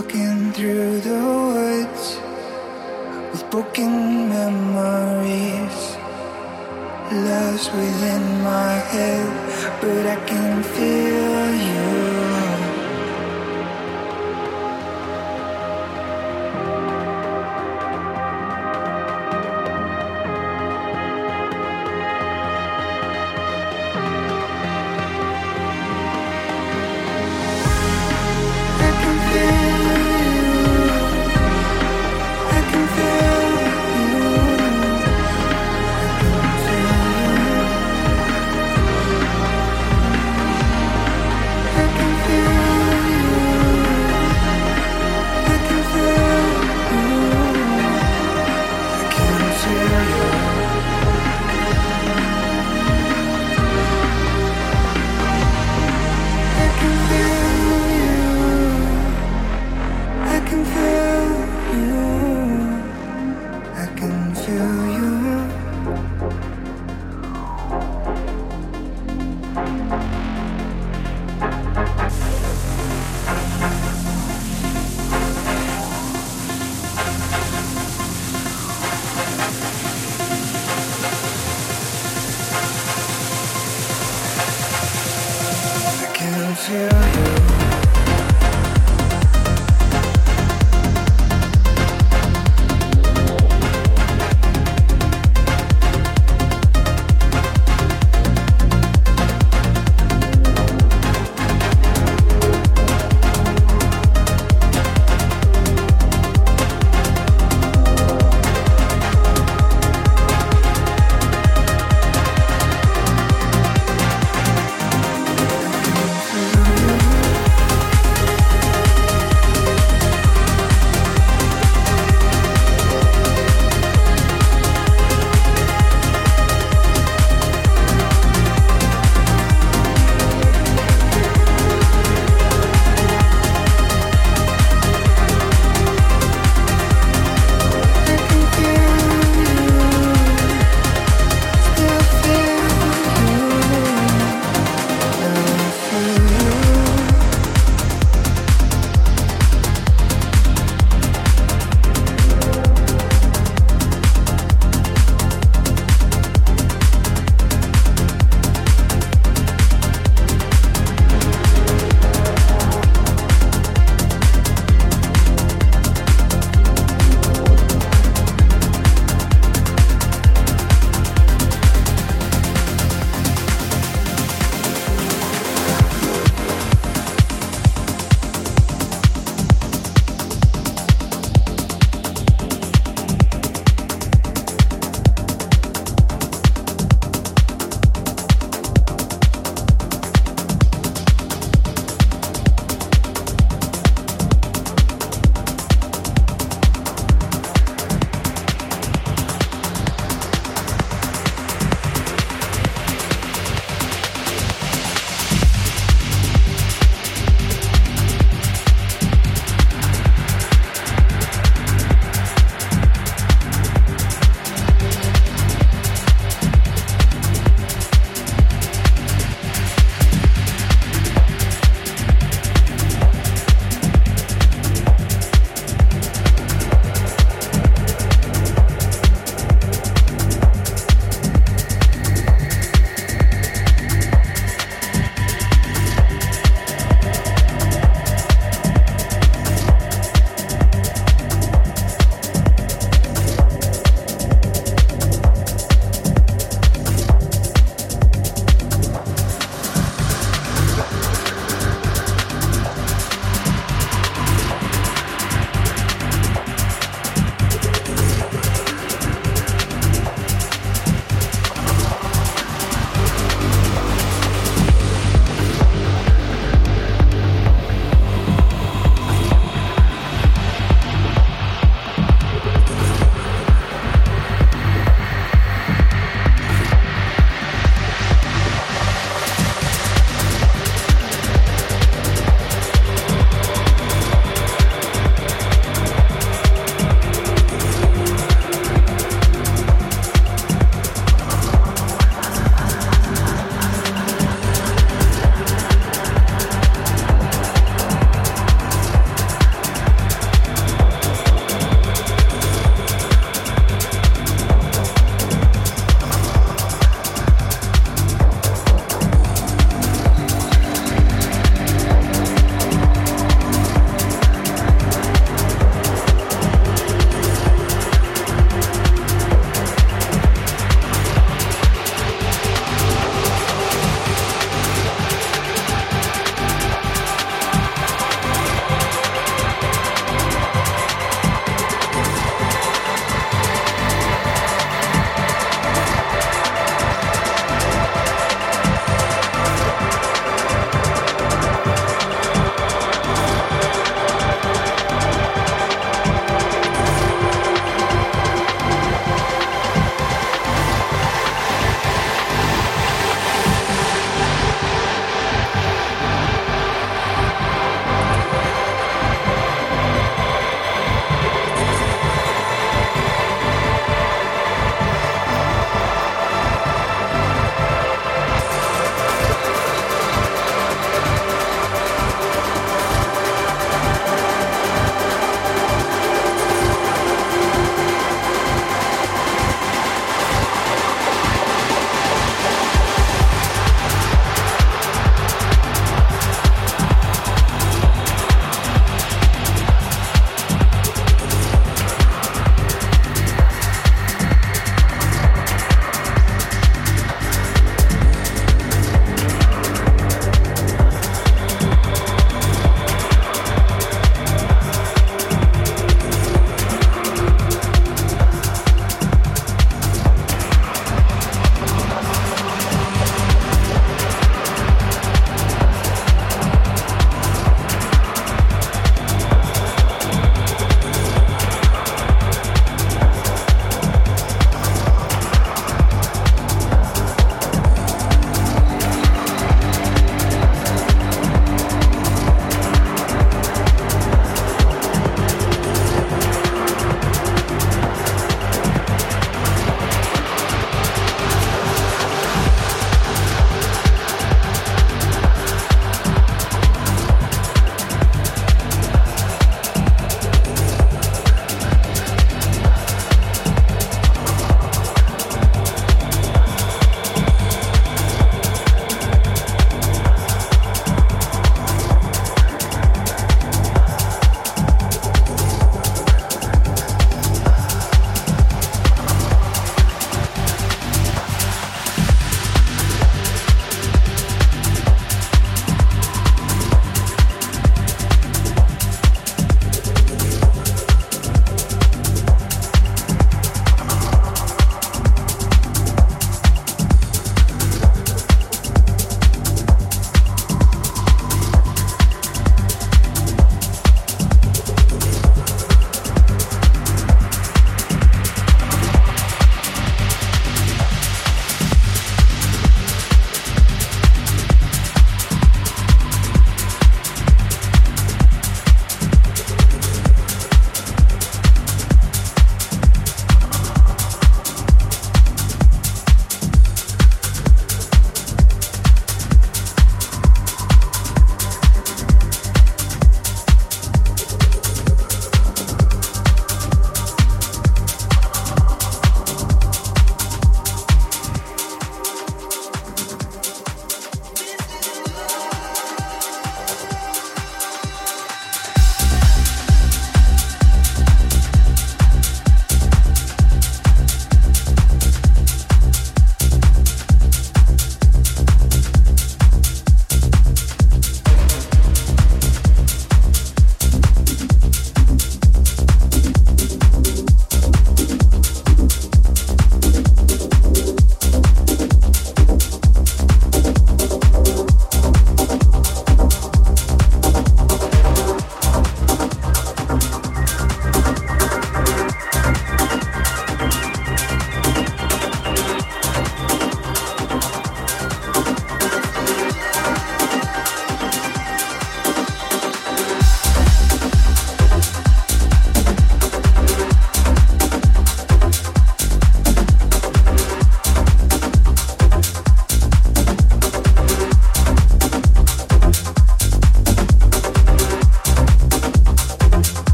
walking through the woods with broken memories. Love's within my head, but I can feel you.